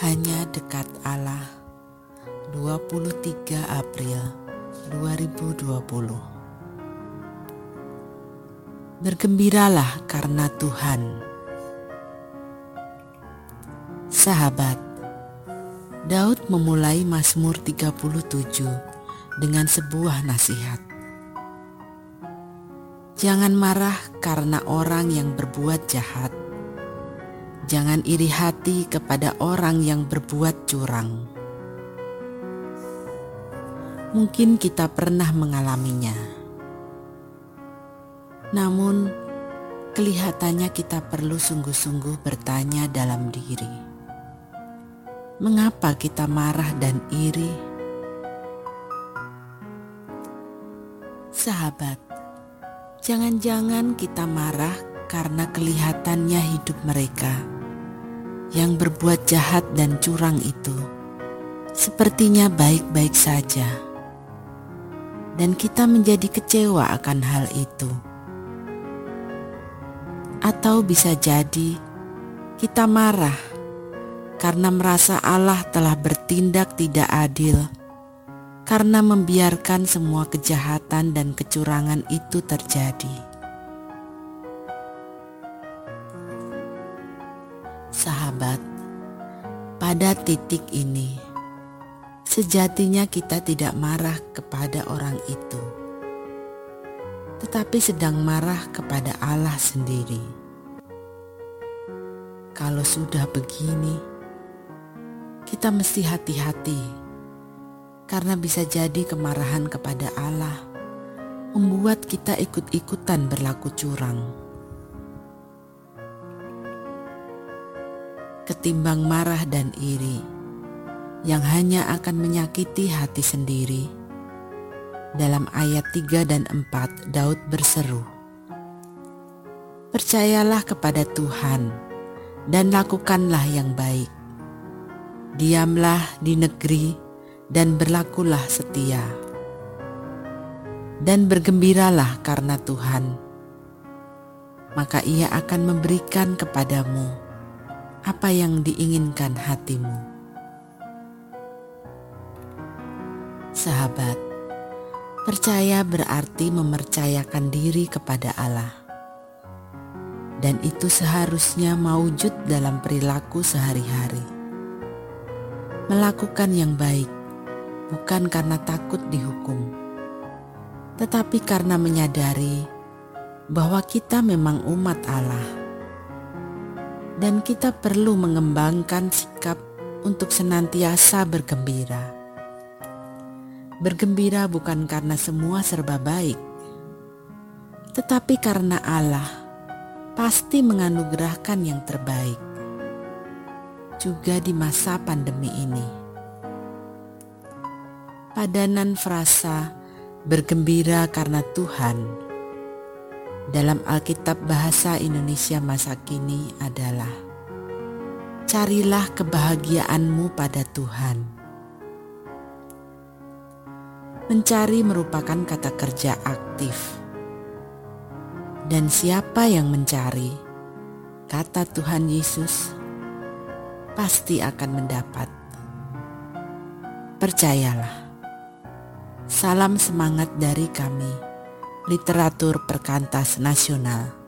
Hanya dekat Allah. 23 April 2020 Bergembiralah karena Tuhan. Sahabat Daud memulai Mazmur 37 dengan sebuah nasihat. Jangan marah karena orang yang berbuat jahat Jangan iri hati kepada orang yang berbuat curang. Mungkin kita pernah mengalaminya, namun kelihatannya kita perlu sungguh-sungguh bertanya dalam diri: mengapa kita marah dan iri? Sahabat, jangan-jangan kita marah karena kelihatannya hidup mereka yang berbuat jahat dan curang itu sepertinya baik-baik saja, dan kita menjadi kecewa akan hal itu, atau bisa jadi kita marah karena merasa Allah telah bertindak tidak adil karena membiarkan semua kejahatan dan kecurangan itu terjadi. Sahabat, pada titik ini sejatinya kita tidak marah kepada orang itu, tetapi sedang marah kepada Allah sendiri. Kalau sudah begini, kita mesti hati-hati karena bisa jadi kemarahan kepada Allah membuat kita ikut-ikutan berlaku curang. Ketimbang marah dan iri yang hanya akan menyakiti hati sendiri. Dalam ayat 3 dan 4 Daud berseru, Percayalah kepada Tuhan dan lakukanlah yang baik. Diamlah di negeri dan berlakulah setia. Dan bergembiralah karena Tuhan, maka ia akan memberikan kepadamu apa yang diinginkan hatimu. Sahabat, percaya berarti mempercayakan diri kepada Allah. Dan itu seharusnya mewujud dalam perilaku sehari-hari. Melakukan yang baik bukan karena takut dihukum, tetapi karena menyadari bahwa kita memang umat Allah dan kita perlu mengembangkan sikap untuk senantiasa bergembira. Bergembira bukan karena semua serba baik, tetapi karena Allah pasti menganugerahkan yang terbaik, juga di masa pandemi ini. Padanan frasa bergembira karena Tuhan dalam Alkitab Bahasa Indonesia masa kini adalah Carilah kebahagiaanmu pada Tuhan. Mencari merupakan kata kerja aktif. Dan siapa yang mencari, kata Tuhan Yesus, pasti akan mendapat. Percayalah. Salam semangat dari kami literatur perkantas nasional